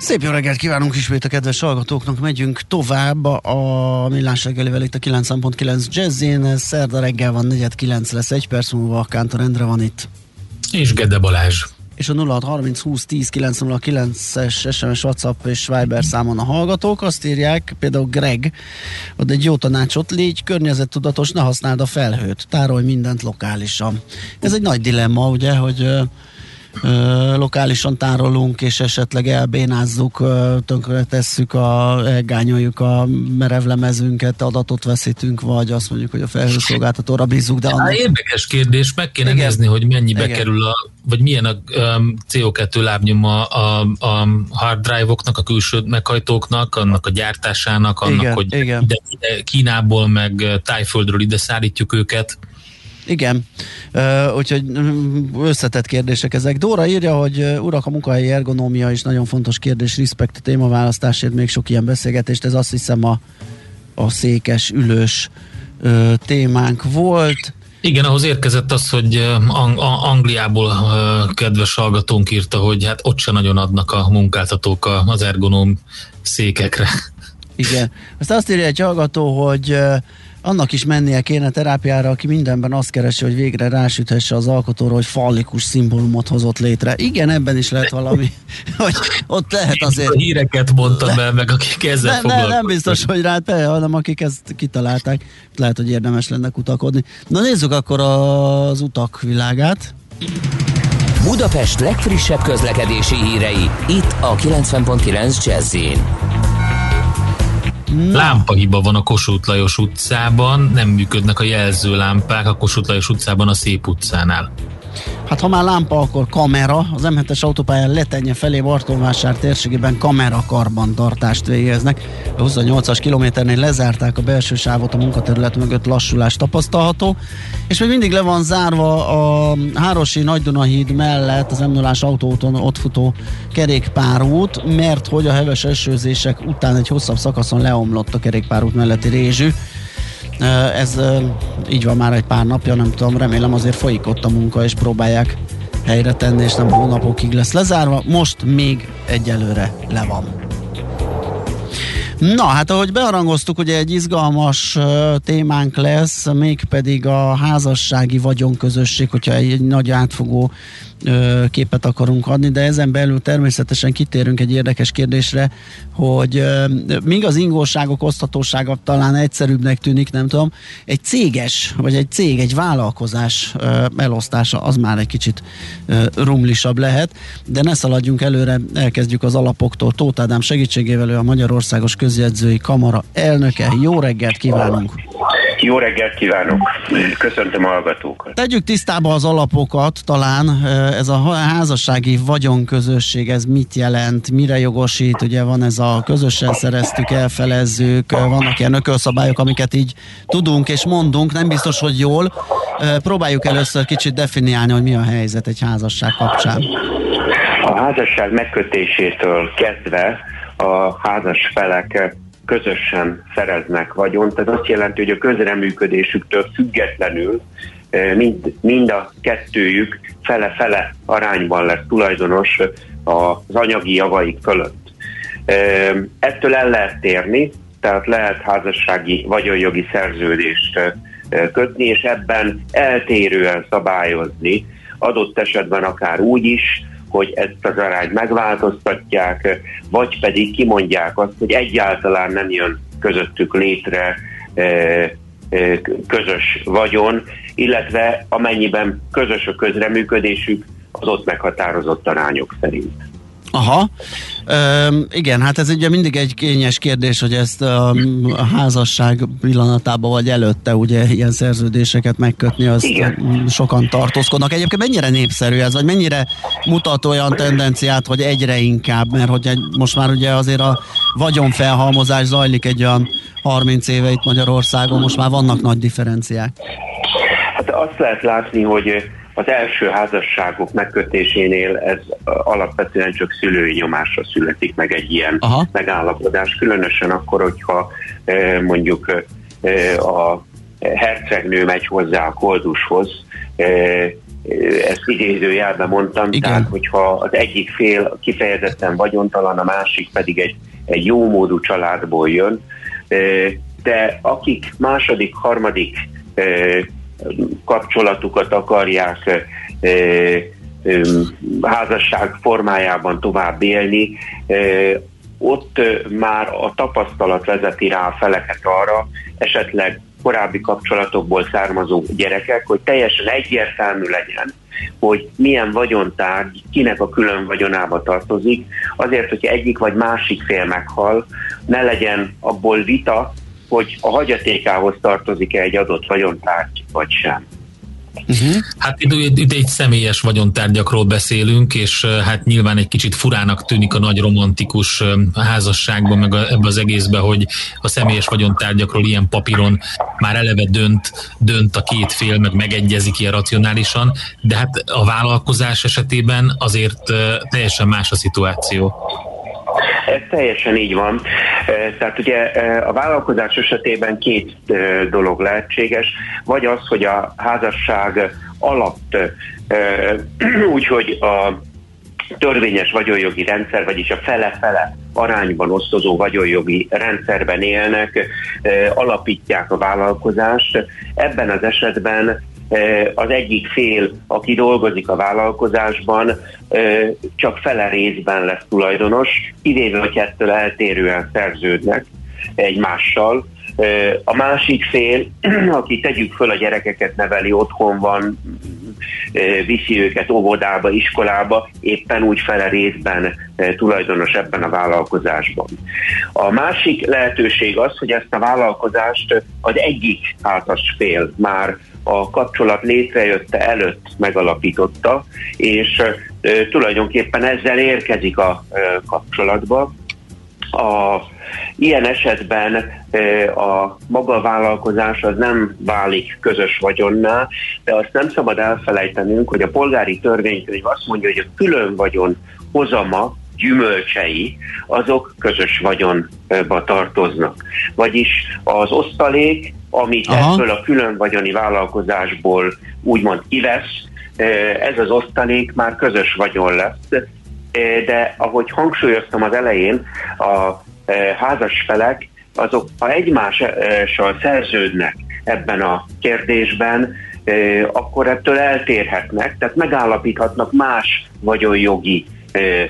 Szép jó reggelt kívánunk ismét a kedves hallgatóknak, megyünk tovább a Millás reggelivel itt a 9.9 Jazzin, szerda reggel van 4.9 lesz, egy perc múlva Kántor Endre van itt. És Gede Balázs és a 0630 20 10 909-es SMS, WhatsApp és Viber számon a hallgatók. Azt írják, például Greg, ad egy jó tanácsot, légy környezettudatos, ne használd a felhőt, tárolj mindent lokálisan. Ez egy nagy dilemma, ugye, hogy lokálisan tárolunk, és esetleg elbénázzuk, ö, tönkre tesszük, a, elgányoljuk a merevlemezünket, adatot veszítünk, vagy azt mondjuk, hogy a felhőszolgáltatóra bízzuk. De annak... Érdekes kérdés, meg kéne Igen. nézni, hogy mennyibe Igen. kerül a, vagy milyen a um, CO2 lábnyoma a, a hard drive-oknak, a külső meghajtóknak, annak a gyártásának, annak, Igen. hogy Igen. Ide, ide Kínából, meg Tájföldről ide szállítjuk őket. Igen, uh, úgyhogy összetett kérdések ezek. Dóra írja, hogy urak, a munkahelyi ergonómia is nagyon fontos kérdés, respekt témaválasztásért, még sok ilyen beszélgetést, ez azt hiszem a, a székes, ülős uh, témánk volt. Igen, ahhoz érkezett az, hogy Ang- Angliából kedves hallgatónk írta, hogy hát ott se nagyon adnak a munkáltatók az ergonóm székekre. Igen. Azt azt írja egy hallgató, hogy annak is mennie kéne terápiára, aki mindenben azt keresi, hogy végre rásüthesse az alkotóra, hogy fallikus szimbólumot hozott létre. Igen, ebben is lehet valami, hogy ott lehet azért... A híreket mondtam el, meg akik ezzel ne, foglalkoznak. Nem biztos, hogy rá te, hanem akik ezt kitalálták. Lehet, hogy érdemes lenne kutakodni. Na nézzük akkor az utak világát. Budapest legfrissebb közlekedési hírei, itt a 90.9 jazz Na. Lámpahiba van a Kossuth Lajos utcában, nem működnek a jelzőlámpák a Kossuth Lajos utcában a Szép utcánál. Hát ha már lámpa, akkor kamera. Az M7-es autópályán letenye felé Bartóvásár térségében kamera karbantartást végeznek. A 28-as kilométernél lezárták a belső sávot, a munkaterület mögött lassulás tapasztalható, és még mindig le van zárva a Hárosi Nagydunahíd mellett az m 0 autóúton ott futó kerékpárút, mert hogy a heves esőzések után egy hosszabb szakaszon leomlott a kerékpárút melletti rézsű, ez így van már egy pár napja, nem tudom, remélem azért folyik ott a munka, és próbálják helyre tenni, és nem hónapokig lesz lezárva. Most még egyelőre le van. Na, hát ahogy bearangoztuk, ugye egy izgalmas uh, témánk lesz, mégpedig a házassági vagyonközösség, hogyha egy, nagy átfogó képet akarunk adni, de ezen belül természetesen kitérünk egy érdekes kérdésre, hogy ö, míg az ingóságok osztatósága talán egyszerűbbnek tűnik, nem tudom, egy céges, vagy egy cég, egy vállalkozás elosztása az már egy kicsit rumlisabb lehet, de ne szaladjunk előre, elkezdjük az alapoktól. Tóth Ádám segítségével ő a Magyarországos Közjegyzői Kamara elnöke. Jó reggelt kívánunk! Jó reggelt kívánok! Köszöntöm a hallgatókat! Tegyük tisztába az alapokat talán. Ez a házassági vagyonközösség, ez mit jelent, mire jogosít? Ugye van ez a közösen szereztük, elfelezzük, vannak ilyen ökölszabályok, amiket így tudunk és mondunk, nem biztos, hogy jól. Próbáljuk először kicsit definiálni, hogy mi a helyzet egy házasság kapcsán. A házasság megkötésétől kezdve a házas felek közösen szereznek vagyont. Ez azt jelenti, hogy a közreműködésüktől függetlenül eh, mind, mind a kettőjük fele-fele arányban lesz tulajdonos az anyagi javaik fölött. Eh, ettől el lehet térni, tehát lehet házassági vagyonjogi szerződést eh, kötni, és ebben eltérően szabályozni, adott esetben akár úgy is, hogy ezt az arányt megváltoztatják, vagy pedig kimondják azt, hogy egyáltalán nem jön közöttük létre e, e, közös vagyon, illetve amennyiben közös a közreműködésük, az ott meghatározott arányok szerint. Aha, Üm, igen, hát ez ugye mindig egy kényes kérdés, hogy ezt a, házasság pillanatában vagy előtte ugye ilyen szerződéseket megkötni, az igen. sokan tartózkodnak. Egyébként mennyire népszerű ez, vagy mennyire mutat olyan tendenciát, hogy egyre inkább, mert hogy most már ugye azért a vagyonfelhalmozás zajlik egy olyan 30 éve itt Magyarországon, most már vannak nagy differenciák. Hát azt lehet látni, hogy az első házasságok megkötésénél ez alapvetően csak szülői nyomásra születik meg egy ilyen Aha. megállapodás, különösen akkor, hogyha mondjuk a hercegnő megy hozzá a koldushoz, ezt idézőjelben mondtam, Igen. tehát hogyha az egyik fél kifejezetten vagyontalan, a másik pedig egy, egy jó módú családból jön, de akik második, harmadik kapcsolatukat akarják házasság formájában tovább élni, ott már a tapasztalat vezeti rá a feleket arra, esetleg korábbi kapcsolatokból származó gyerekek, hogy teljesen egyértelmű legyen, hogy milyen vagyontárgy kinek a külön vagyonába tartozik, azért, hogy egyik vagy másik fél meghal, ne legyen abból vita, hogy a hagyatékához tartozik-e egy adott vagyontárgy, vagy sem. Uh-huh. Hát itt egy személyes vagyontárgyakról beszélünk, és hát nyilván egy kicsit furának tűnik a nagy romantikus házasságban, meg ebbe az egészbe, hogy a személyes vagyontárgyakról ilyen papíron már eleve dönt, dönt a két fél, meg megegyezik ilyen racionálisan, de hát a vállalkozás esetében azért teljesen más a szituáció. Ez teljesen így van. Tehát ugye a vállalkozás esetében két dolog lehetséges, vagy az, hogy a házasság alatt úgyhogy a törvényes vagyonjogi rendszer, vagyis a fele-fele arányban osztozó vagyonjogi rendszerben élnek, alapítják a vállalkozást. Ebben az esetben az egyik fél, aki dolgozik a vállalkozásban, csak fele részben lesz tulajdonos, kivéve, hogy ettől eltérően szerződnek egymással. A másik fél, aki tegyük föl a gyerekeket neveli, otthon van, viszi őket óvodába, iskolába, éppen úgy fele részben tulajdonos ebben a vállalkozásban. A másik lehetőség az, hogy ezt a vállalkozást az egyik házas fél már a kapcsolat létrejötte előtt megalapította, és tulajdonképpen ezzel érkezik a kapcsolatba. A, ilyen esetben a maga vállalkozás az nem válik közös vagyonná, de azt nem szabad elfelejtenünk, hogy a polgári törvénykönyv azt mondja, hogy a külön vagyon hozama gyümölcsei, azok közös vagyonba tartoznak. Vagyis az osztalék, amit Aha. ebből a külön vagyoni vállalkozásból úgymond kivesz, ez az osztalék már közös vagyon lesz, de ahogy hangsúlyoztam az elején, a házas felek azok, ha egymással szerződnek ebben a kérdésben, akkor ettől eltérhetnek, tehát megállapíthatnak más vagyonjogi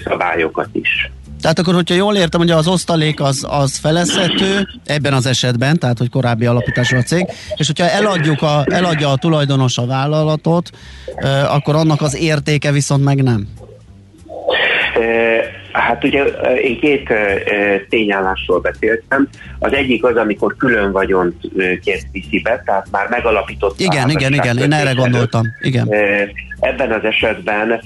szabályokat is. Tehát akkor, hogyha jól értem, hogy az osztalék az, az felezhető ebben az esetben, tehát hogy korábbi alapítású a cég, és hogyha eladjuk a, eladja a tulajdonos a vállalatot, akkor annak az értéke viszont meg nem. Hát ugye én két tényállásról beszéltem. Az egyik az, amikor külön vagyont kért viszi be, tehát már megalapított. Igen, igen, igen, én erre gondoltam. Igen. Ebben az esetben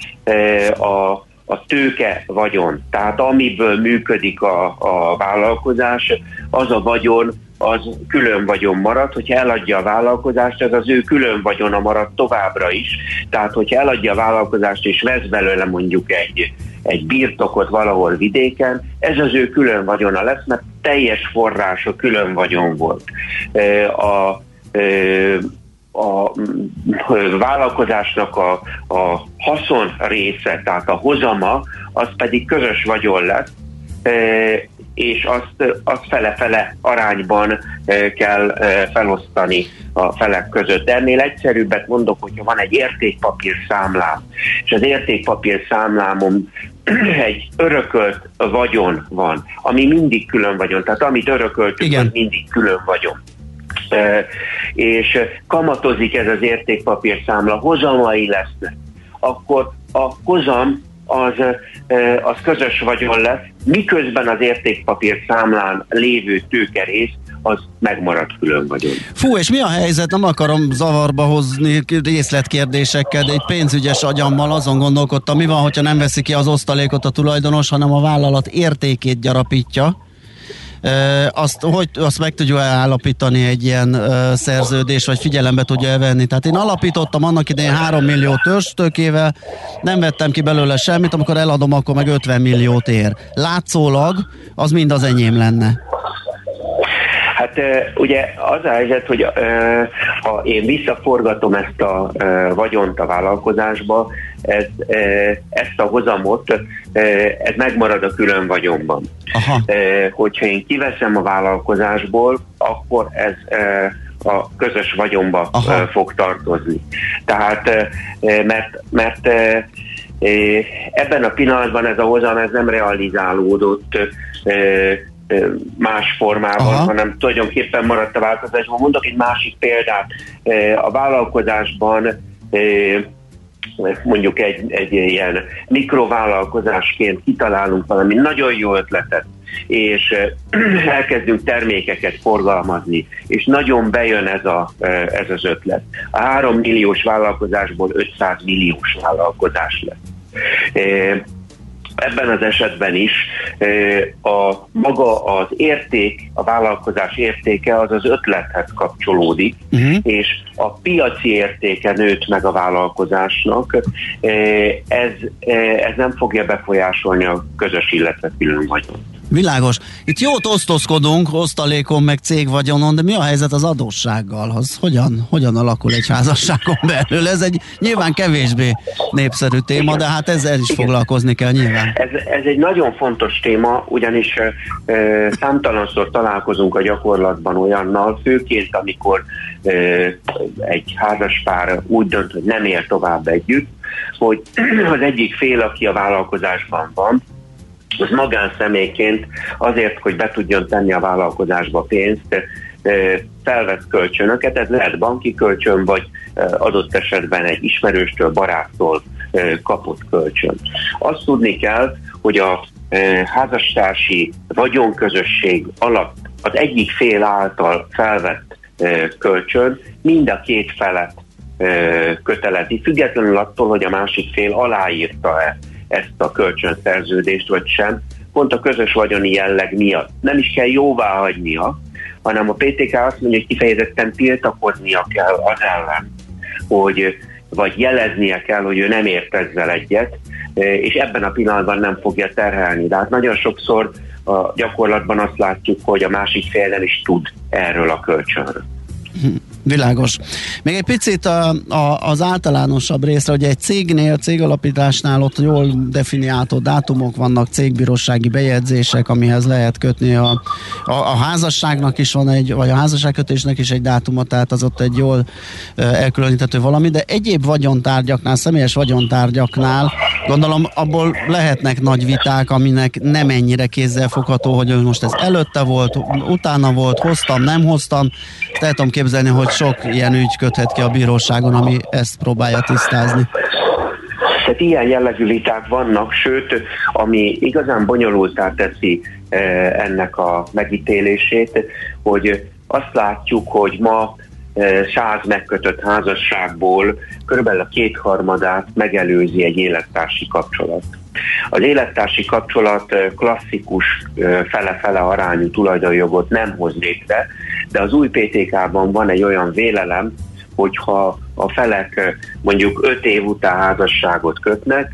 a a tőke vagyon, tehát amiből működik a, a vállalkozás, az a vagyon, az külön vagyon marad, hogyha eladja a vállalkozást, ez az ő külön vagyona marad továbbra is. Tehát, hogyha eladja a vállalkozást és vesz belőle mondjuk egy, egy birtokot valahol vidéken, ez az ő külön vagyona lesz, mert teljes forrása külön vagyon volt. A, a vállalkozásnak a, a haszon része, tehát a hozama, az pedig közös vagyon lesz, és azt, azt fele-fele arányban kell felosztani a felek között. De ennél egyszerűbbet mondok, hogyha van egy értékpapír számlám, és az értékpapír számlámon egy örökölt vagyon van, ami mindig külön vagyon, tehát amit örököltünk, az mindig külön vagyon. És kamatozik ez az értékpapírszámla, hozamai lesznek, akkor a hozam az, az közös vagyon lesz, miközben az értékpapír számlán lévő tőkerész az megmarad külön vagyon. Fú, és mi a helyzet? Nem akarom zavarba hozni részletkérdésekkel, de egy pénzügyes agyammal azon gondolkodtam, mi van, hogyha nem veszi ki az osztalékot a tulajdonos, hanem a vállalat értékét gyarapítja azt, hogy azt meg tudja állapítani egy ilyen szerződés, vagy figyelembe tudja venni. Tehát én alapítottam annak idején 3 millió törstökével, nem vettem ki belőle semmit, amikor eladom, akkor meg 50 milliót ér. Látszólag az mind az enyém lenne. Hát ugye az a helyzet, hogy ha én visszaforgatom ezt a vagyont a vállalkozásba, ez, ezt a hozamot, ez megmarad a külön vagyonban. Aha. Hogyha én kiveszem a vállalkozásból, akkor ez a közös vagyonba Aha. fog tartozni. Tehát, mert, mert ebben a pillanatban ez a hozam ez nem realizálódott más formában, Aha. hanem tulajdonképpen maradt a változásban. Mondok egy másik példát. A vállalkozásban mondjuk egy, egy ilyen mikrovállalkozásként kitalálunk valami nagyon jó ötletet, és elkezdünk termékeket forgalmazni, és nagyon bejön ez, a, ez az ötlet. A 3 milliós vállalkozásból 500 milliós vállalkozás lesz ebben az esetben is a maga az érték, a vállalkozás értéke az az ötlethez kapcsolódik, uh-huh. és a piaci értéke nőtt meg a vállalkozásnak, ez, ez nem fogja befolyásolni a közös, illetve külön vagyon. Világos. Itt jót osztozkodunk, osztalékon, meg cégvagyonon, de mi a helyzet az adóssággal? Az hogyan, hogyan alakul egy házasságon belül? Ez egy nyilván kevésbé népszerű téma, Igen. de hát ezzel is Igen. foglalkozni kell nyilván. Ez, ez egy nagyon fontos téma, ugyanis e, számtalanszor találkozunk a gyakorlatban olyannal, főként amikor e, egy házaspár úgy dönt, hogy nem ér tovább együtt, hogy az egyik fél, aki a vállalkozásban van, az magánszemélyként azért, hogy be tudjon tenni a vállalkozásba pénzt, felvesz kölcsönöket, ez lehet banki kölcsön, vagy adott esetben egy ismerőstől, baráttól kapott kölcsön. Azt tudni kell, hogy a házastársi vagyonközösség alatt az egyik fél által felvett kölcsön mind a két felet kötelezi, függetlenül attól, hogy a másik fél aláírta-e ezt a kölcsönszerződést, vagy sem, pont a közös vagyoni jelleg miatt. Nem is kell jóvá hagynia, hanem a PTK azt mondja, hogy kifejezetten tiltakoznia kell az ellen, hogy vagy jeleznie kell, hogy ő nem ért ezzel egyet, és ebben a pillanatban nem fogja terhelni. De hát nagyon sokszor a gyakorlatban azt látjuk, hogy a másik fél nem is tud erről a kölcsönről. Világos. Még egy picit a, a, az általánosabb részre, hogy egy cégnél, cégalapításnál ott jól definiáltó dátumok vannak, cégbírósági bejegyzések, amihez lehet kötni a, a, a házasságnak is van egy, vagy a házasságkötésnek is egy dátuma, tehát az ott egy jól elkülönítető valami, de egyéb vagyontárgyaknál, személyes vagyontárgyaknál gondolom abból lehetnek nagy viták, aminek nem ennyire kézzelfogható, hogy most ez előtte volt, utána volt, hoztam, nem hoztam. Tehát tudom képzelni, hogy sok ilyen ügy köthet ki a bíróságon, ami ezt próbálja tisztázni. Tehát ilyen jellegű viták vannak, sőt, ami igazán bonyolultá teszi eh, ennek a megítélését, hogy azt látjuk, hogy ma száz megkötött házasságból körülbelül a kétharmadát megelőzi egy élettársi kapcsolat. Az élettársi kapcsolat klasszikus fele-fele arányú tulajdonjogot nem hoz létre, de az új PTK-ban van egy olyan vélelem, hogyha a felek mondjuk öt év után házasságot kötnek,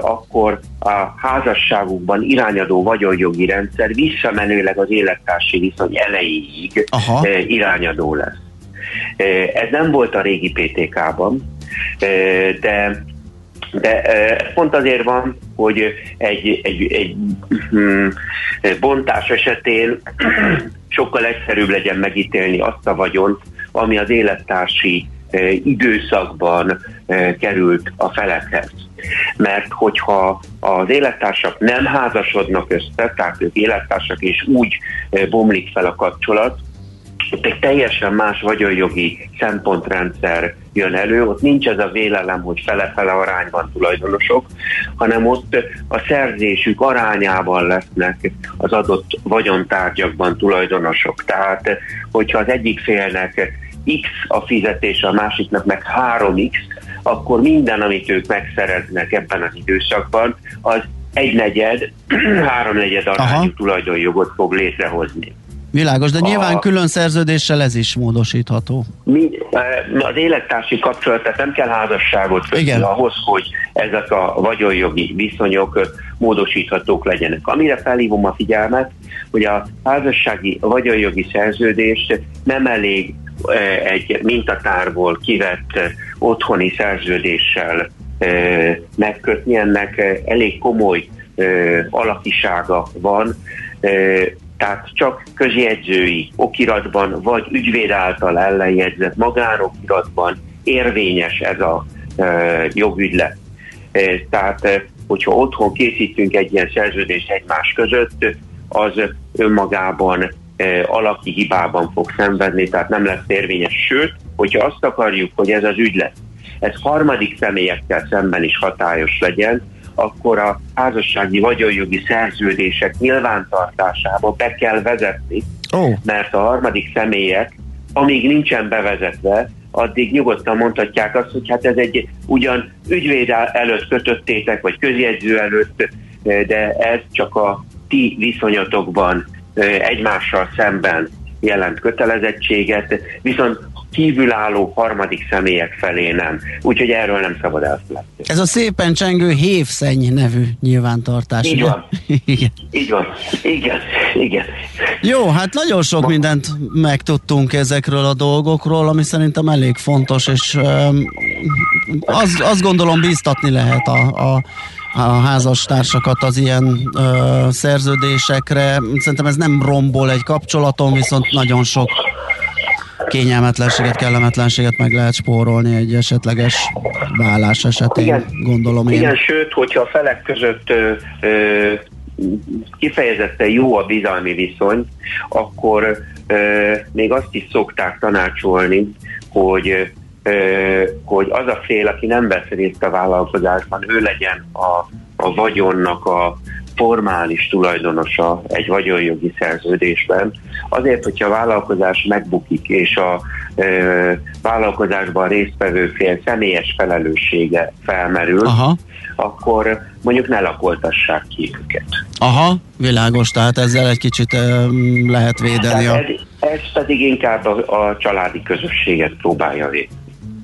akkor a házasságukban irányadó vagyonjogi rendszer visszamenőleg az élettársi viszony elejéig Aha. irányadó lesz. Ez nem volt a régi PTK-ban, de de pont azért van, hogy egy, egy, egy hm, bontás esetén sokkal egyszerűbb legyen megítélni azt a vagyont, ami az élettársi időszakban került a felekhez. Mert hogyha az élettársak nem házasodnak össze, tehát ők élettársak és úgy bomlik fel a kapcsolat, ott egy teljesen más vagyonjogi szempontrendszer jön elő, ott nincs ez a vélelem, hogy fele-fele arányban tulajdonosok, hanem ott a szerzésük arányában lesznek az adott vagyontárgyakban tulajdonosok. Tehát, hogyha az egyik félnek X a fizetés, a másiknak meg 3X, akkor minden, amit ők megszereznek ebben az időszakban, az egynegyed, háromnegyed arányú tulajdonjogot fog létrehozni. Világos, de a, nyilván külön szerződéssel ez is módosítható. Mi, eh, az élettársi kapcsolat, tehát nem kell házasságot kötni Igen. ahhoz, hogy ezek a vagyonjogi viszonyok módosíthatók legyenek. Amire felhívom a figyelmet, hogy a házassági vagyonjogi szerződés nem elég eh, egy mintatárból kivett eh, otthoni szerződéssel megkötni, ennek elég komoly alakisága van, tehát csak közjegyzői okiratban, vagy ügyvéd által ellenjegyzett magánokiratban érvényes ez a jogügylet. Tehát, hogyha otthon készítünk egy ilyen szerződést egymás között, az önmagában alaki hibában fog szenvedni, tehát nem lesz érvényes. Sőt, hogyha azt akarjuk, hogy ez az ügylet, ez harmadik személyekkel szemben is hatályos legyen, akkor a házassági vagyonjogi szerződések nyilvántartásába be kell vezetni, oh. mert a harmadik személyek, amíg nincsen bevezetve, addig nyugodtan mondhatják azt, hogy hát ez egy ugyan ügyvéd előtt kötöttétek, vagy közjegyző előtt, de ez csak a ti viszonyatokban egymással szemben jelent kötelezettséget, viszont kívülálló harmadik személyek felé nem. Úgyhogy erről nem szabad elfelejteni. Ez a szépen csengő hévszenny nevű nyilvántartás. Így van. igen. Így van. Igen. Igen. Jó, hát nagyon sok mindent megtudtunk ezekről a dolgokról, ami szerintem elég fontos, és um, az, azt gondolom bíztatni lehet a, a a házastársakat az ilyen ö, szerződésekre. Szerintem ez nem rombol egy kapcsolaton, viszont nagyon sok kényelmetlenséget, kellemetlenséget meg lehet spórolni egy esetleges vállás esetén, igen, gondolom én. Igen, sőt, hogyha a felek között ö, ö, kifejezetten jó a bizalmi viszony, akkor ö, még azt is szokták tanácsolni, hogy ö, hogy az a fél, aki nem vesz részt a vállalkozásban, ő legyen a, a vagyonnak a formális tulajdonosa egy vagyonjogi szerződésben, azért, hogyha a vállalkozás megbukik, és a e, vállalkozásban résztvevő fél személyes felelőssége felmerül, Aha. akkor mondjuk ne lakoltassák ki őket. Aha, világos, tehát ezzel egy kicsit e, lehet védeni. A... Ez, ez pedig inkább a, a családi közösséget próbálja védeni.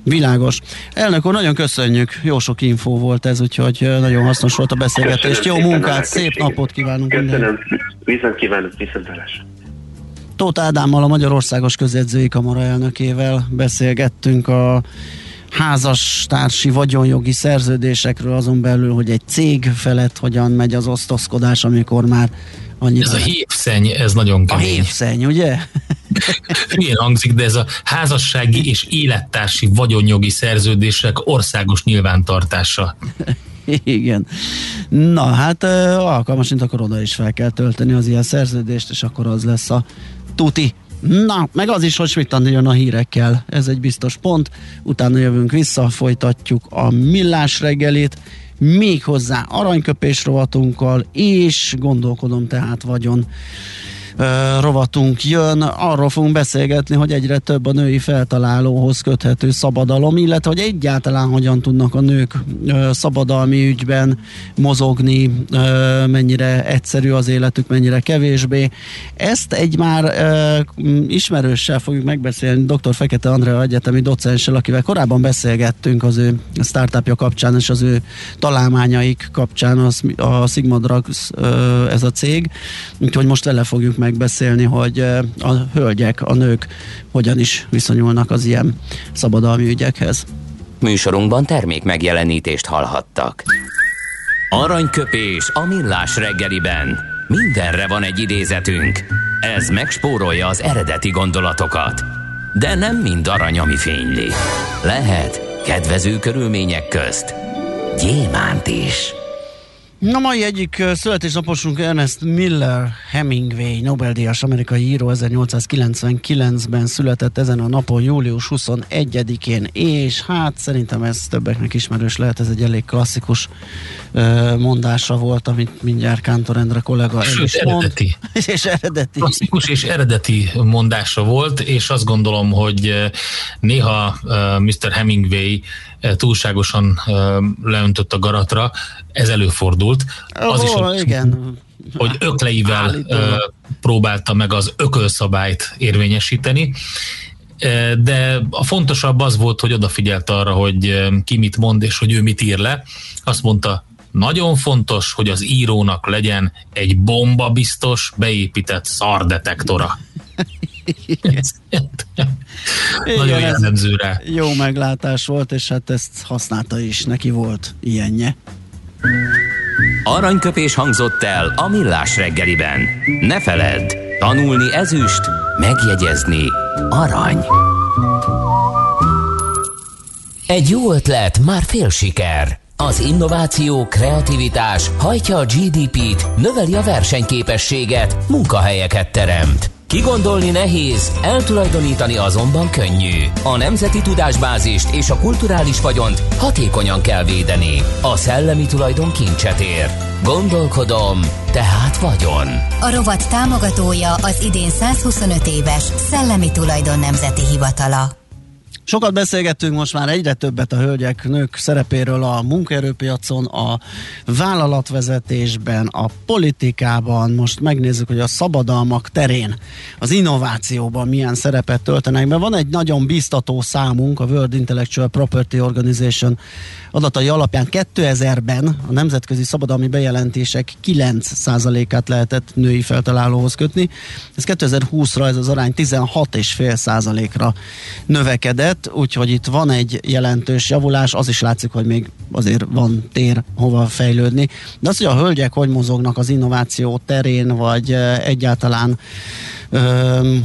Világos. Elnök úr, nagyon köszönjük. Jó sok infó volt ez, úgyhogy nagyon hasznos volt a beszélgetés. Jó munkát, szép napot kívánunk. Köszönöm. Viszont kívánok, viszont Tóth Ádámmal, a Magyarországos Közedzői Kamara elnökével beszélgettünk a házastársi vagyonjogi szerződésekről, azon belül, hogy egy cég felett hogyan megy az osztozkodás, amikor már annyira... Ez a hévszenny, ez nagyon kemény. A hévszenny, ugye? Milyen hangzik, de ez a házassági és élettársi vagyonjogi szerződések országos nyilvántartása. Igen. Na, hát alkalmasint akkor oda is fel kell tölteni az ilyen szerződést, és akkor az lesz a tuti. Na, meg az is, hogy Smittan jön a hírekkel, ez egy biztos pont. Utána jövünk vissza, folytatjuk a millás reggelit, még hozzá aranyköpés rovatunkkal, és gondolkodom tehát vagyon rovatunk jön. Arról fogunk beszélgetni, hogy egyre több a női feltalálóhoz köthető szabadalom, illetve hogy egyáltalán hogyan tudnak a nők szabadalmi ügyben mozogni, mennyire egyszerű az életük, mennyire kevésbé. Ezt egy már ismerőssel fogjuk megbeszélni, dr. Fekete Andrea egyetemi docenssel, akivel korábban beszélgettünk az ő startupja kapcsán és az ő találmányaik kapcsán, az, a Sigma Drugs ez a cég, úgyhogy most vele fogjuk meg megbeszélni, hogy a hölgyek, a nők hogyan is viszonyulnak az ilyen szabadalmi ügyekhez. Műsorunkban termék megjelenítést hallhattak. Aranyköpés a millás reggeliben. Mindenre van egy idézetünk. Ez megspórolja az eredeti gondolatokat. De nem mind arany, ami fényli. Lehet kedvező körülmények közt gyémánt is. Na mai egyik születésnaposunk Ernest Miller Hemingway, Nobel-díjas amerikai író 1899-ben született ezen a napon, július 21-én, és hát szerintem ez többeknek ismerős lehet, ez egy elég klasszikus uh, mondása volt, amit mindjárt Kántor Endre kollega Sőt, is eredeti. Mond, és eredeti. Klasszikus és eredeti mondása volt, és azt gondolom, hogy néha uh, Mr. Hemingway túlságosan leöntött a garatra, ez előfordult. Az oh, is, igen hogy ökleivel Állítólag. próbálta meg az ökölszabályt érvényesíteni, de a fontosabb az volt, hogy odafigyelt arra, hogy ki mit mond, és hogy ő mit ír le. Azt mondta, nagyon fontos, hogy az írónak legyen egy bomba biztos, beépített szardetektora. Nagyon jellemző rá. Jó meglátás volt, és hát ezt használta is, neki volt ilyenje. Aranyköpés hangzott el a millás reggeliben. Ne feledd, tanulni ezüst, megjegyezni arany. Egy jó ötlet, már fél siker. Az innováció, kreativitás hajtja a GDP-t, növeli a versenyképességet, munkahelyeket teremt. Kigondolni nehéz, eltulajdonítani azonban könnyű. A nemzeti tudásbázist és a kulturális vagyont hatékonyan kell védeni. A szellemi tulajdon kincset ér. Gondolkodom, tehát vagyon. A rovat támogatója az idén 125 éves Szellemi Tulajdon Nemzeti Hivatala. Sokat beszélgettünk most már egyre többet a hölgyek, nők szerepéről a munkaerőpiacon, a vállalatvezetésben, a politikában. Most megnézzük, hogy a szabadalmak terén, az innovációban milyen szerepet töltenek be. Van egy nagyon biztató számunk, a World Intellectual Property Organization adatai alapján 2000-ben a nemzetközi szabadalmi bejelentések 9%-át lehetett női feltalálóhoz kötni. Ez 2020-ra ez az arány 16,5%-ra növekedett, úgyhogy itt van egy jelentős javulás, az is látszik, hogy még azért van tér hova fejlődni. De az, hogy a hölgyek hogy mozognak az innováció terén, vagy egyáltalán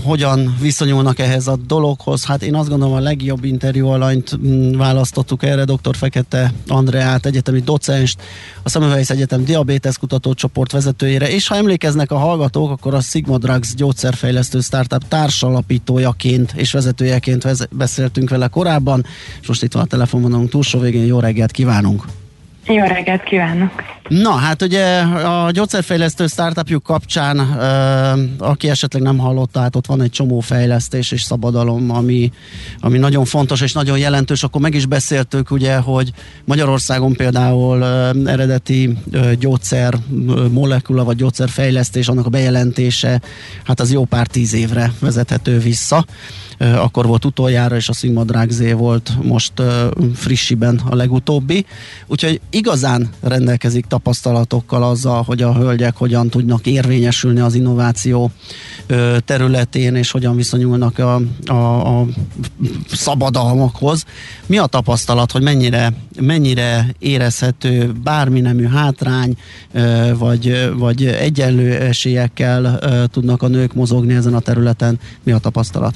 hogyan viszonyulnak ehhez a dologhoz. Hát én azt gondolom a legjobb interjú alanyt mm, választottuk erre, dr. Fekete Andreát, egyetemi docenst, a Szemüvegész Egyetem diabétesz kutatócsoport vezetőjére, és ha emlékeznek a hallgatók, akkor a Sigma Drugs gyógyszerfejlesztő startup társalapítójaként és vezetőjeként vez- beszéltünk vele korábban, és most itt van a telefonvonalunk túlsó végén, jó reggelt kívánunk! Jó reggelt kívánok! Na, hát ugye a gyógyszerfejlesztő startupjuk kapcsán, aki esetleg nem hallotta, hát ott van egy csomó fejlesztés és szabadalom, ami, ami nagyon fontos és nagyon jelentős. Akkor meg is beszéltük ugye, hogy Magyarországon például eredeti gyógyszer molekula vagy gyógyszerfejlesztés, annak a bejelentése, hát az jó pár tíz évre vezethető vissza akkor volt utoljára, és a Sigma Dragzé volt most frissiben a legutóbbi. Úgyhogy igazán rendelkezik tapasztalatokkal azzal, hogy a hölgyek hogyan tudnak érvényesülni az innováció területén, és hogyan viszonyulnak a, a, a szabadalmakhoz. Mi a tapasztalat, hogy mennyire, mennyire érezhető bármi nemű hátrány, vagy, vagy egyenlő esélyekkel tudnak a nők mozogni ezen a területen? Mi a tapasztalat?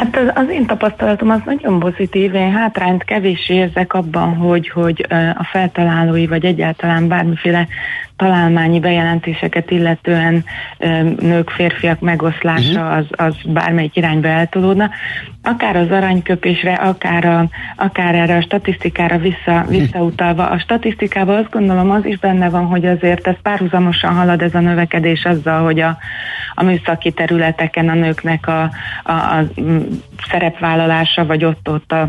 Hát az, az én tapasztalatom az nagyon pozitív, én hátrányt kevés érzek abban, hogy, hogy a feltalálói vagy egyáltalán bármiféle találmányi bejelentéseket illetően nők, férfiak megoszlása uh-huh. az, az bármelyik irányba eltolódna. Akár az aranyköpésre, akár, a, akár erre a statisztikára vissza, mhm. visszautalva. A statisztikában azt gondolom az is benne van, hogy azért ez párhuzamosan halad ez a növekedés azzal, hogy a, a műszaki területeken a nőknek a, a, a szerepvállalása, vagy ott-ott a,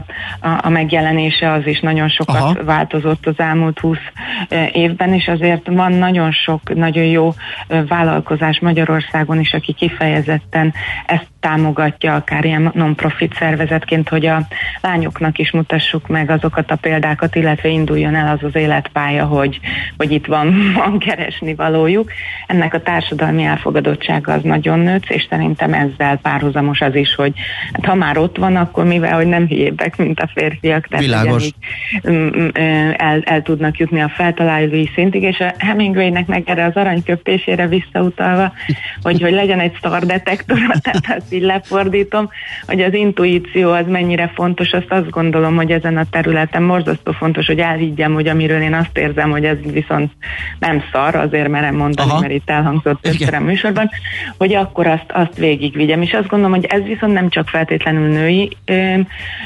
a, a megjelenése az is nagyon sokat Aha. változott az elmúlt 20 évben, és azért van nagyon sok, nagyon jó vállalkozás Magyarországon is, aki kifejezetten ezt támogatja, akár ilyen non-profit szervezetként, hogy a lányoknak is mutassuk meg azokat a példákat, illetve induljon el az az életpálya, hogy, hogy itt van, van keresni valójuk. Ennek a társadalmi elfogadottsága az nagyon nőtt, és szerintem ezzel párhuzamos az is, hogy hát ha már ott van, akkor mivel, hogy nem hülyébbek, mint a férfiak, tehát Világos. Mm, mm, el, el tudnak jutni a feltalálói szintig, és a Heming Hemingwaynek meg erre az aranyköpésére visszautalva, hogy, hogy legyen egy star detektor, tehát azt így lefordítom, hogy az intuíció az mennyire fontos, azt azt gondolom, hogy ezen a területen morzasztó fontos, hogy elhiggyem, hogy amiről én azt érzem, hogy ez viszont nem szar, azért merem mondani, Aha. mert itt elhangzott többször a műsorban, hogy akkor azt, azt végigvigyem. És azt gondolom, hogy ez viszont nem csak feltétlenül női ö,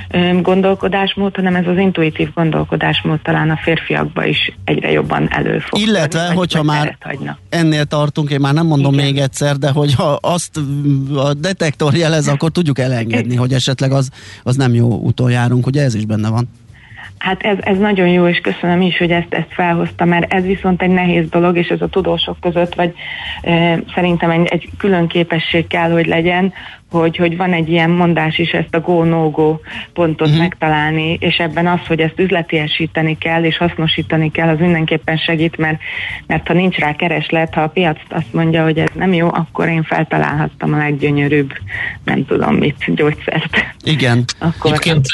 ö, gondolkodásmód, hanem ez az intuitív gondolkodásmód talán a férfiakba is egyre jobban előfog. Illetve, tenni, hogyha vagy már ennél tartunk, én már nem mondom Igen. még egyszer, de hogyha azt a detektor jelez, akkor tudjuk elengedni, hogy esetleg az, az nem jó úton járunk, hogy ez is benne van. Hát ez, ez nagyon jó, és köszönöm is, hogy ezt, ezt felhozta, mert ez viszont egy nehéz dolog, és ez a tudósok között, vagy e, szerintem egy, egy külön képesség kell, hogy legyen, hogy, hogy van egy ilyen mondás is, ezt a go-no-go pontot uh-huh. megtalálni, és ebben az, hogy ezt üzletiesíteni kell, és hasznosítani kell, az mindenképpen segít, mert, mert ha nincs rá kereslet, ha a piac azt mondja, hogy ez nem jó, akkor én feltalálhattam a leggyönyörűbb, nem tudom mit, gyógyszert. Igen. Akkor Egyébként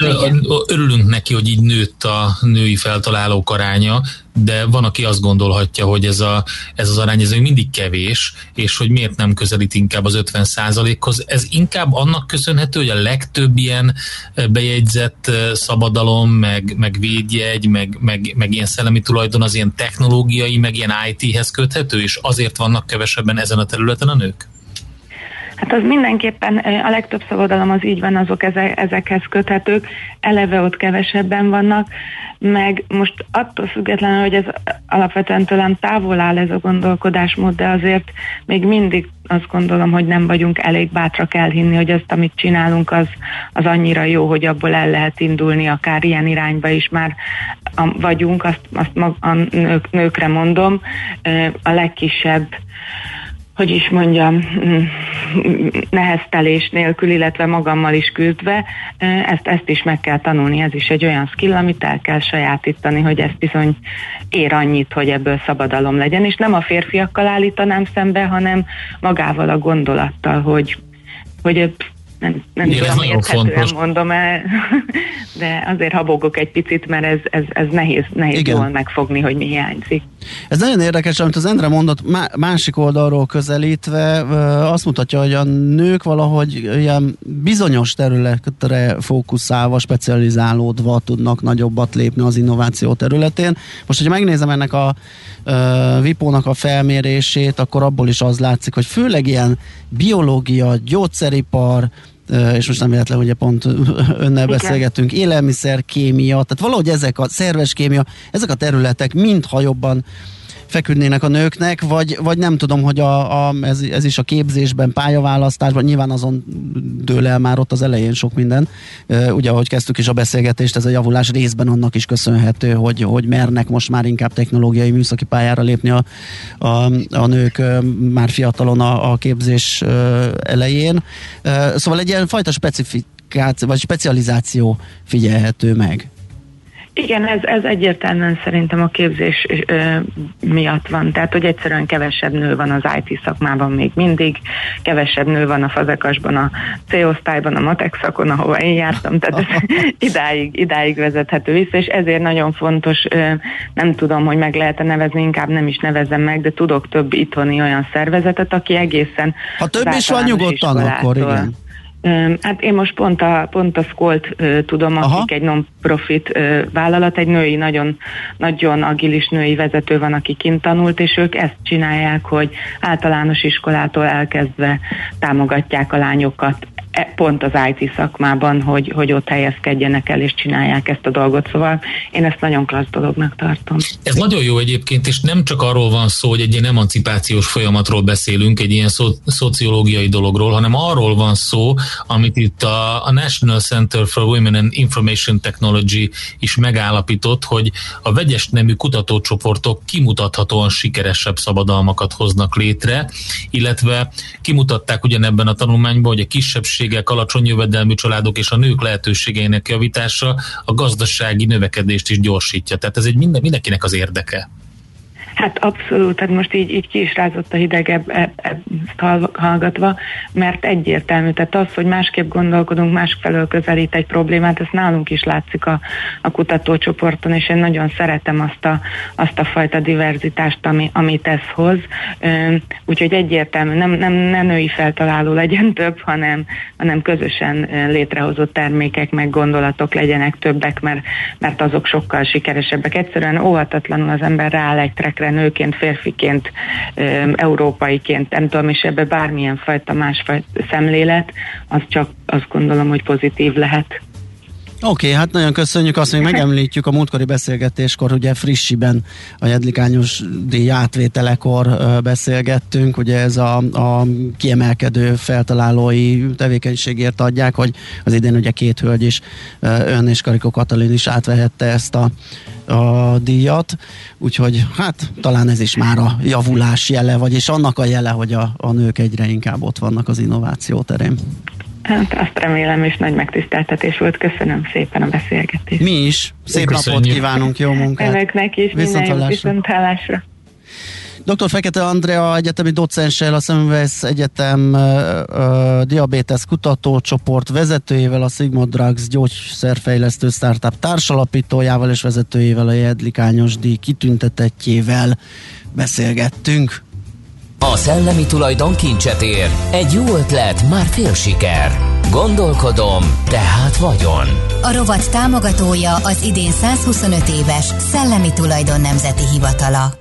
örülünk neki, hogy így nőtt a női feltalálók aránya, de van, aki azt gondolhatja, hogy ez, a, ez az arány ez mindig kevés, és hogy miért nem közelít inkább az 50 hoz Ez inkább annak köszönhető, hogy a legtöbb ilyen eh, bejegyzett eh, szabadalom, meg, meg védjegy, meg, meg, meg ilyen szellemi tulajdon az ilyen technológiai, meg ilyen IT-hez köthető, és azért vannak kevesebben ezen a területen a nők? Hát az mindenképpen a legtöbb szabadalom az így van, azok ezekhez köthetők, eleve ott kevesebben vannak, meg most attól függetlenül, hogy ez alapvetően tőlem távol áll ez a gondolkodásmód, de azért még mindig azt gondolom, hogy nem vagyunk elég bátrak elhinni, hogy azt, amit csinálunk, az, az annyira jó, hogy abból el lehet indulni, akár ilyen irányba is már vagyunk, azt, azt mag, a nők, nőkre mondom, a legkisebb hogy is mondjam, neheztelés nélkül, illetve magammal is küzdve, ezt, ezt is meg kell tanulni, ez is egy olyan skill, amit el kell sajátítani, hogy ez bizony ér annyit, hogy ebből szabadalom legyen, és nem a férfiakkal állítanám szembe, hanem magával a gondolattal, hogy, hogy nem, nem Igen, tudom, fontos. mondom el, de azért habogok egy picit, mert ez, ez, ez nehéz, nehéz Igen. jól megfogni, hogy mi hiányzik. Ez nagyon érdekes, amit az Endre mondott, másik oldalról közelítve azt mutatja, hogy a nők valahogy ilyen bizonyos területre fókuszálva, specializálódva tudnak nagyobbat lépni az innováció területén. Most, hogyha megnézem ennek a Vipónak a felmérését, akkor abból is az látszik, hogy főleg ilyen biológia, gyógyszeripar, és most nem véletlen, ugye pont önnel beszélgettünk, élelmiszer, kémia, tehát valahogy ezek a szerves kémia, ezek a területek mintha jobban feküdnének a nőknek, vagy, vagy nem tudom, hogy a, a, ez, ez is a képzésben, pályaválasztásban, nyilván azon dől el már ott az elején sok minden. Ugye, ahogy kezdtük is a beszélgetést, ez a javulás részben annak is köszönhető, hogy, hogy mernek most már inkább technológiai műszaki pályára lépni a, a, a nők már fiatalon a, a képzés elején. Szóval egy ilyen fajta specifikáció, vagy specializáció figyelhető meg. Igen, ez, ez egyértelműen szerintem a képzés ö, miatt van. Tehát, hogy egyszerűen kevesebb nő van az IT szakmában még mindig, kevesebb nő van a fazekasban, a C-osztályban, a matek szakon, ahova én jártam, tehát ez idáig, idáig vezethető vissza, és ezért nagyon fontos, ö, nem tudom, hogy meg lehet-e nevezni, inkább nem is nevezem meg, de tudok több itthoni olyan szervezetet, aki egészen... Ha több is van nyugodtan, akkor igen Hát én most pont a, pont a Skolt tudom, Aha. akik egy non-profit vállalat, egy női, nagyon, nagyon agilis női vezető van, aki kint tanult, és ők ezt csinálják, hogy általános iskolától elkezdve támogatják a lányokat pont az IT szakmában, hogy, hogy ott helyezkedjenek el és csinálják ezt a dolgot. Szóval én ezt nagyon klassz dolognak tartom. Ez nagyon jó egyébként, és nem csak arról van szó, hogy egy ilyen emancipációs folyamatról beszélünk, egy ilyen szo- szociológiai dologról, hanem arról van szó, amit itt a, a National Center for Women and Information Technology is megállapított, hogy a vegyes nemű kutatócsoportok kimutathatóan sikeresebb szabadalmakat hoznak létre, illetve kimutatták ugyanebben a tanulmányban, hogy a kisebbség kisebbségek, alacsony jövedelmű családok és a nők lehetőségeinek javítása a gazdasági növekedést is gyorsítja. Tehát ez egy minden, mindenkinek az érdeke. Hát abszolút, tehát most így, így ki is rázott a hidegebb hallgatva, mert egyértelmű, tehát az, hogy másképp gondolkodunk, másfelől közelít egy problémát, ez nálunk is látszik a, a kutatócsoporton, és én nagyon szeretem azt a, azt a fajta diverzitást, ami, amit ez hoz. Úgyhogy egyértelmű, nem, nem, nem női feltaláló legyen több, hanem, hanem közösen létrehozott termékek, meg gondolatok legyenek többek, mert, mert azok sokkal sikeresebbek. Egyszerűen óhatatlanul az ember rááll egy trekre nőként, férfiként, európaiként, nem tudom, és ebbe bármilyen fajta másfajta szemlélet, az csak azt gondolom, hogy pozitív lehet. Oké, okay, hát nagyon köszönjük, azt még megemlítjük a múltkori beszélgetéskor, ugye frissiben a jedlikányos díj átvételekor beszélgettünk, ugye ez a, a kiemelkedő feltalálói tevékenységért adják, hogy az idén ugye két hölgy is, ön és Karikó Katalin is átvehette ezt a, a díjat, úgyhogy hát talán ez is már a javulás jele, vagyis annak a jele, hogy a, a nők egyre inkább ott vannak az innováció terén. Hát azt remélem, és nagy megtiszteltetés volt. Köszönöm szépen a beszélgetést. Mi is. Szép Köszönjük. napot kívánunk, jó munkát. Önöknek is, minden viszontlátásra. Dr. Fekete Andrea egyetemi docenssel, a Semmelweis Egyetem uh, uh, diabetes kutatócsoport vezetőjével, a Sigma Drugs gyógyszerfejlesztő startup társalapítójával és vezetőjével, a Jedlikányos díj kitüntetettjével beszélgettünk. A szellemi tulajdon kincset ér. Egy jó ötlet, már fél siker. Gondolkodom, tehát vagyon. A rovat támogatója az idén 125 éves Szellemi Tulajdon Nemzeti Hivatala.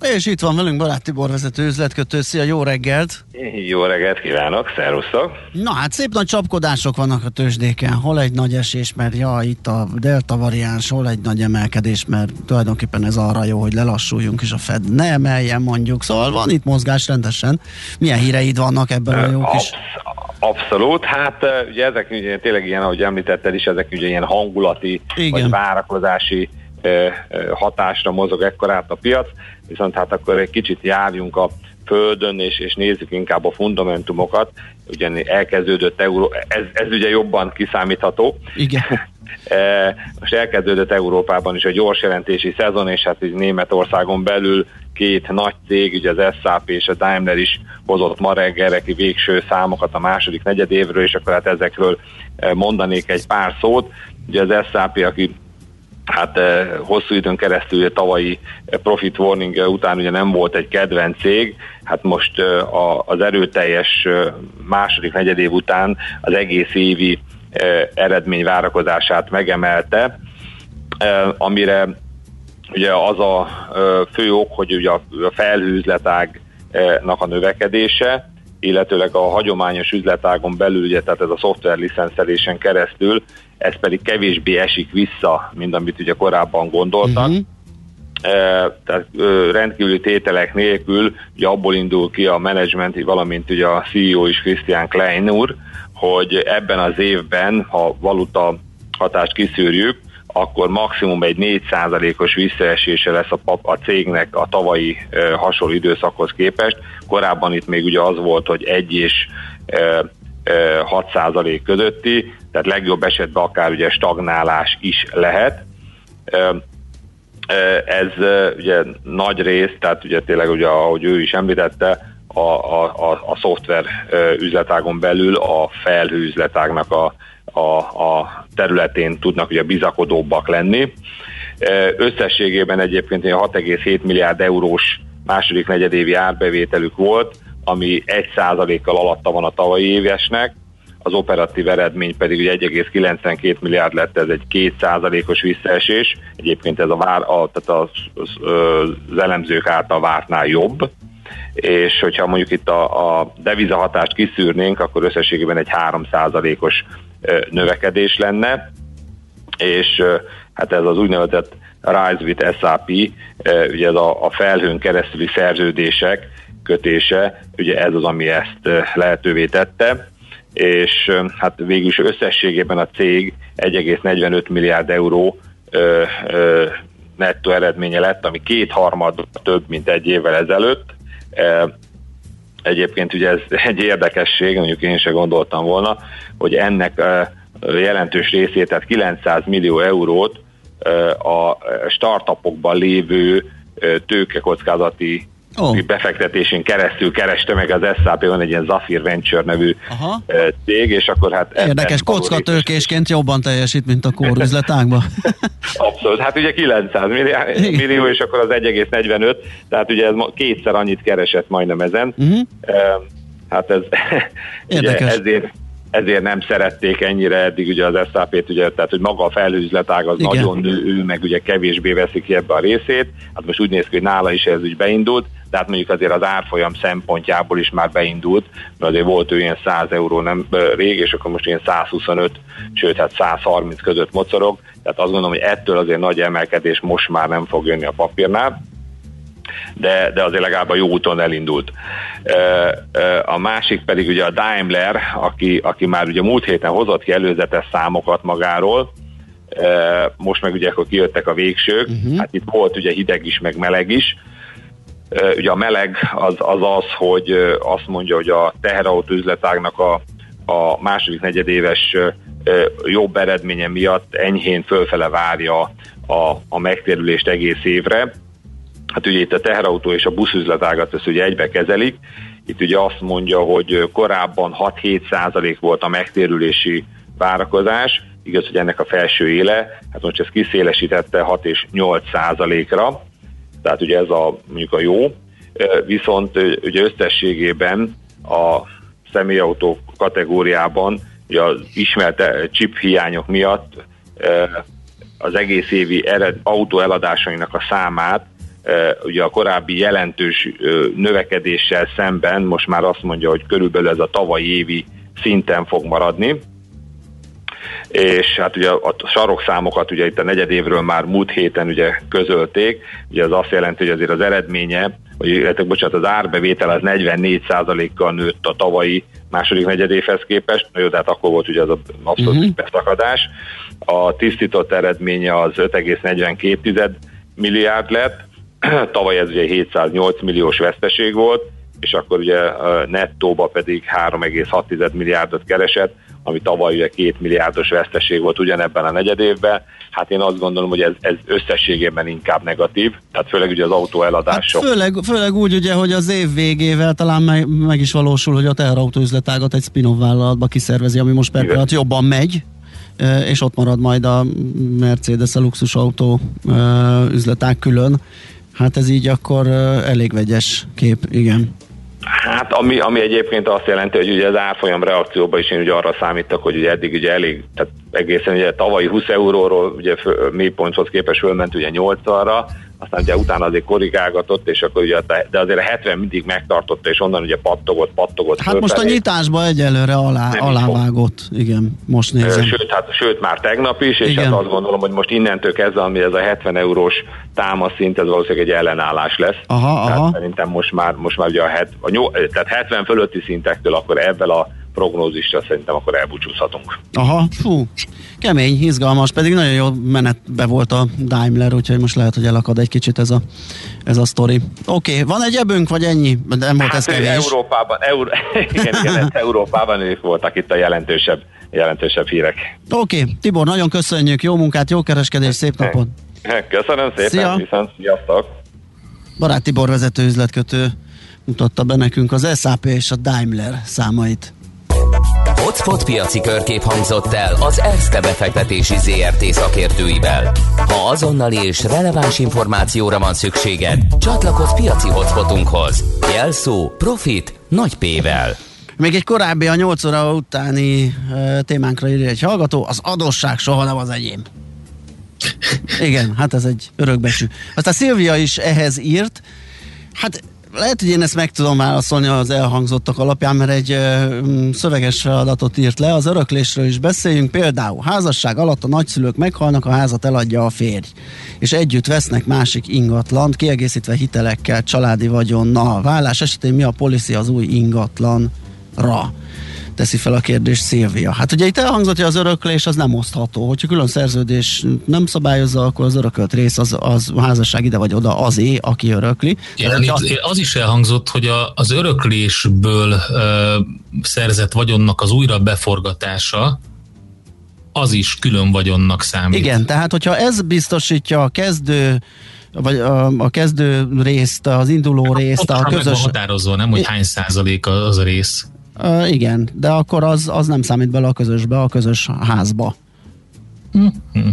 És itt van velünk Barát Tibor vezető üzletkötő. Szia, jó reggelt! Jó reggelt kívánok, szervusztok! Na hát szép nagy csapkodások vannak a tőzsdéken. Hol egy nagy esés, mert ja, itt a delta variáns, hol egy nagy emelkedés, mert tulajdonképpen ez arra jó, hogy lelassuljunk, és a Fed ne emeljen mondjuk. Szóval van itt mozgás rendesen. Milyen híreid vannak ebben a jók is? Abszolút, hát ugye ezek ugye, tényleg ilyen, ahogy említetted is, ezek ugye ilyen hangulati, Igen. vagy várakozási hatásra mozog ekkorát a piac, viszont hát akkor egy kicsit járjunk a földön, és, és nézzük inkább a fundamentumokat. Ugye elkezdődött euró, ez, ez ugye jobban kiszámítható. Igen. Most elkezdődött Európában is a gyors jelentési szezon, és hát így Németországon belül két nagy cég, ugye az SAP és a Daimler is hozott ma reggelre ki végső számokat a második negyedévről, és akkor hát ezekről mondanék egy pár szót. Ugye az SAP, aki hát eh, hosszú időn keresztül a tavalyi eh, profit warning eh, után ugye nem volt egy kedvenc cég, hát most az erőteljes második negyedév után az egész évi eredmény várakozását megemelte, amire ugye az a fő ok, hogy ugye a felhőzletágnak a növekedése, illetőleg a hagyományos üzletágon belül, ugye, tehát ez a szoftver licenszelésen keresztül, ez pedig kevésbé esik vissza, mint amit ugye korábban gondoltak. Uh-huh. E, tehát ö, rendkívüli tételek nélkül ugye abból indul ki a menedzsment, valamint ugye a CEO is Christian Klein úr, hogy ebben az évben, ha valuta hatást kiszűrjük, akkor maximum egy 4%-os visszaesése lesz a, a cégnek a tavalyi e, hasonló időszakhoz képest. Korábban itt még ugye az volt, hogy 1 és e, 6% közötti, tehát legjobb esetben akár ugye stagnálás is lehet. Ez ugye nagy rész, tehát ugye tényleg ugye, ahogy ő is említette, a, a, a, a szoftver üzletágon belül a felhő üzletágnak a, a, a területén tudnak ugye bizakodóbbak lenni. Összességében egyébként 6,7 milliárd eurós második negyedévi árbevételük volt, ami 1%-kal alatta van a tavalyi évesnek, az operatív eredmény pedig ugye 1,92 milliárd lett, ez egy 2%-os visszaesés, egyébként ez a, vár, a, tehát az, az, az elemzők által vártnál jobb, és hogyha mondjuk itt a, a devizahatást kiszűrnénk, akkor összességében egy 3%-os növekedés lenne, és hát ez az úgynevezett Rise with SAP, ugye ez a, a felhőn keresztüli szerződések, kötése, ugye ez az, ami ezt lehetővé tette, és hát végül is összességében a cég 1,45 milliárd euró ö, ö, nettó eredménye lett, ami kétharmad több, mint egy évvel ezelőtt. Egyébként ugye ez egy érdekesség, mondjuk én se gondoltam volna, hogy ennek jelentős részét, tehát 900 millió eurót a startupokban lévő tőkekockázati oh. befektetésén keresztül kereste meg az SAP, van egy ilyen Zafir Venture nevű Aha. cég, és akkor hát... Érdekes, kockatőkésként jobban teljesít, mint a kórüzletákban. Abszolút, hát ugye 900 milliárd, millió, és akkor az 1,45, tehát ugye ez kétszer annyit keresett majdnem ezen. Uh-huh. Hát ez Érdekes. Ugye ezért ezért nem szerették ennyire eddig ugye az SAP-t, ugye, tehát hogy maga a felhőzletág az Igen. nagyon nő, ő meg ugye kevésbé veszi ki ebbe a részét. Hát most úgy néz ki, hogy nála is ez úgy beindult, de hát mondjuk azért az árfolyam szempontjából is már beindult, mert azért volt ő ilyen 100 euró nem rég, és akkor most ilyen 125, sőt hát 130 között mocorog, tehát azt gondolom, hogy ettől azért nagy emelkedés most már nem fog jönni a papírnál de, de azért legalább a jó úton elindult. A másik pedig ugye a Daimler, aki, aki már ugye múlt héten hozott ki előzetes számokat magáról, most meg ugye akkor kijöttek a végsők, uh-huh. hát itt volt ugye hideg is, meg meleg is, Ugye a meleg az az, az hogy azt mondja, hogy a teherautó üzletágnak a, a második negyedéves jobb eredménye miatt enyhén fölfele várja a, a megtérülést egész évre. Hát ugye itt a teherautó és a buszüzletágat ezt ugye egybe kezelik. Itt ugye azt mondja, hogy korábban 6-7 százalék volt a megtérülési várakozás, igaz, hogy ennek a felső éle, hát most ezt kiszélesítette 6 és 8 százalékra, tehát ugye ez a mondjuk a jó, viszont ugye összességében a személyautó kategóriában ugye az ismert chip hiányok miatt az egész évi ered, autó eladásainak a számát ugye a korábbi jelentős növekedéssel szemben most már azt mondja, hogy körülbelül ez a tavalyi évi szinten fog maradni, és hát ugye a sarokszámokat ugye itt a negyedévről már múlt héten ugye közölték, ugye az azt jelenti, hogy azért az eredménye, vagy illetve, bocsánat, az árbevétel az 44%-kal nőtt a tavalyi második negyedévhez képest, na jó, de hát akkor volt ugye az abszolút uh-huh. beszakadás. A tisztított eredménye az 5,42 milliárd lett, tavaly ez ugye 708 milliós veszteség volt, és akkor ugye nettóba pedig 3,6 milliárdot keresett, ami tavaly ugye 2 milliárdos veszteség volt ugyanebben a negyedévben. Hát én azt gondolom, hogy ez, ez összességében inkább negatív, tehát főleg ugye az autó eladások. Hát főleg, főleg úgy ugye, hogy az év végével talán meg, meg is valósul, hogy a teherautó üzletágat egy spin-off vállalatba kiszervezi, ami most per jobban megy, és ott marad majd a Mercedes a luxusautó üzletág külön. Hát ez így akkor elég vegyes kép, igen. Hát ami, ami egyébként azt jelenti, hogy ugye az árfolyam reakcióban is én ugye arra számítok, hogy ugye eddig ugye elég, tehát egészen ugye tavalyi 20 euróról ugye mélyponthoz képest fölment ugye 80-ra, aztán ugye utána azért korrigálgatott, és akkor ugye, de azért a 70 mindig megtartotta, és onnan ugye pattogott, pattogott. Hát most a nyitásba egyelőre alá, alávágott, igen, most nézem. Sőt, hát, sőt, már tegnap is, és igen. hát azt gondolom, hogy most innentől kezdve, ami ez a 70 eurós támaszint, ez valószínűleg egy ellenállás lesz. Aha, tehát aha. szerintem most már, most már ugye a, het, a nyol, tehát 70 fölötti szintektől akkor ebben a prognózisra szerintem akkor elbúcsúzhatunk. Aha, fú, kemény, izgalmas, pedig nagyon jó menetbe volt a Daimler, úgyhogy most lehet, hogy elakad egy kicsit ez a, ez a sztori. Oké, okay, van egy ebünk, vagy ennyi? Nem volt hát ez kevés. Európában, Euró... igen, igen, Európában ők voltak itt a jelentősebb, jelentősebb hírek. Oké, okay, Tibor, nagyon köszönjük, jó munkát, jó kereskedés, szép napot! Köszönöm szépen, Szia. viszont sziasztok! Barát Tibor vezető üzletkötő mutatta be nekünk az SAP és a Daimler számait. Hotspot piaci körkép hangzott el az ESZTE befektetési ZRT szakértőivel. Ha azonnali és releváns információra van szükséged, csatlakozz piaci hotspotunkhoz. Jelszó Profit nagy P-vel. Még egy korábbi a 8 óra utáni uh, témánkra írja egy hallgató, az adosság soha nem az enyém. Igen, hát ez egy örökbecsű. Aztán Szilvia is ehhez írt, hát lehet, hogy én ezt meg tudom válaszolni az elhangzottak alapján, mert egy ö, szöveges feladatot írt le. Az öröklésről is beszéljünk. Például házasság alatt a nagyszülők meghalnak, a házat eladja a férj. És együtt vesznek másik ingatlant, kiegészítve hitelekkel, családi vagyonnal. Vállás esetén mi a policy az új ingatlanra? Teszi fel a kérdést Szilvia. Hát ugye itt elhangzott, hogy az öröklés az nem osztható. Hogyha külön szerződés nem szabályozza, akkor az örökölt rész az, az házasság ide vagy oda azé, aki örökli. Igen, itt az... az is elhangzott, hogy a, az öröklésből ö, szerzett vagyonnak az újra beforgatása, az is külön vagyonnak számít. Igen, tehát hogyha ez biztosítja a kezdő vagy a, a kezdő részt, az induló részt, a közös... Határozó, nem, hogy hány százalék az a rész. Uh, igen, de akkor az, az nem számít bele a közösbe, a közös házba. Mm-hmm.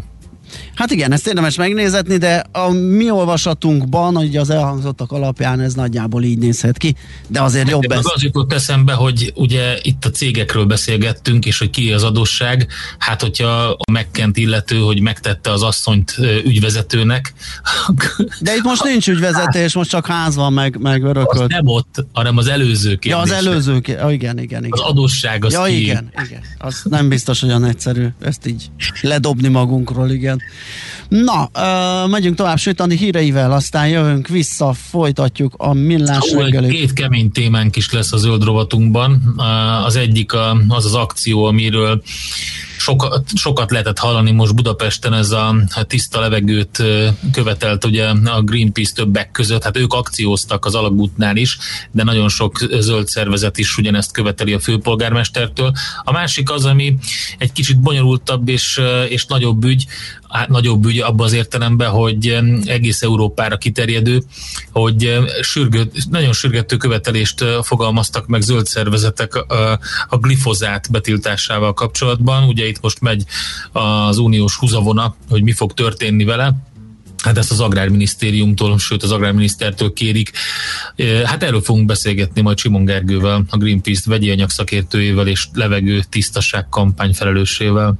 Hát igen, ezt érdemes megnézetni, de a mi olvasatunkban, hogy az elhangzottak alapján ez nagyjából így nézhet ki, de azért jobb ez. Az jutott eszembe, hogy ugye itt a cégekről beszélgettünk, és hogy ki az adósság, hát hogyha a megkent illető, hogy megtette az asszonyt ügyvezetőnek. De itt most nincs ügyvezetés, most csak ház van, meg, meg örökölt. Az nem ott, hanem az előző kérdés. Ja, az előző kérdés. Oh, igen, igen, igen. Az adósság az Ja, ki? igen, igen. Az nem biztos olyan egyszerű ezt így ledobni magunkról, igen. Na, uh, megyünk tovább Sütani híreivel, aztán jövünk vissza, folytatjuk a millás reggelit. Két kemény témánk is lesz a zöld rovatunkban. Az egyik a, az az akció, amiről sokat, sokat lehetett hallani most Budapesten, ez a tiszta levegőt követelt ugye a Greenpeace többek között, hát ők akcióztak az alagútnál is, de nagyon sok zöld szervezet is ugyanezt követeli a főpolgármestertől. A másik az, ami egy kicsit bonyolultabb és, és nagyobb ügy, nagyobb ügy abban az értelemben, hogy egész Európára kiterjedő, hogy sürgő, nagyon sürgető követelést fogalmaztak meg zöld szervezetek a glifozát betiltásával kapcsolatban. Ugye itt most megy az uniós húzavona, hogy mi fog történni vele. Hát ezt az Agrárminisztériumtól, sőt az Agrárminisztertől kérik. Hát erről fogunk beszélgetni majd Simon Gergővel, a Greenpeace vegyi anyag szakértőjével és levegő tisztaság kampány felelősével.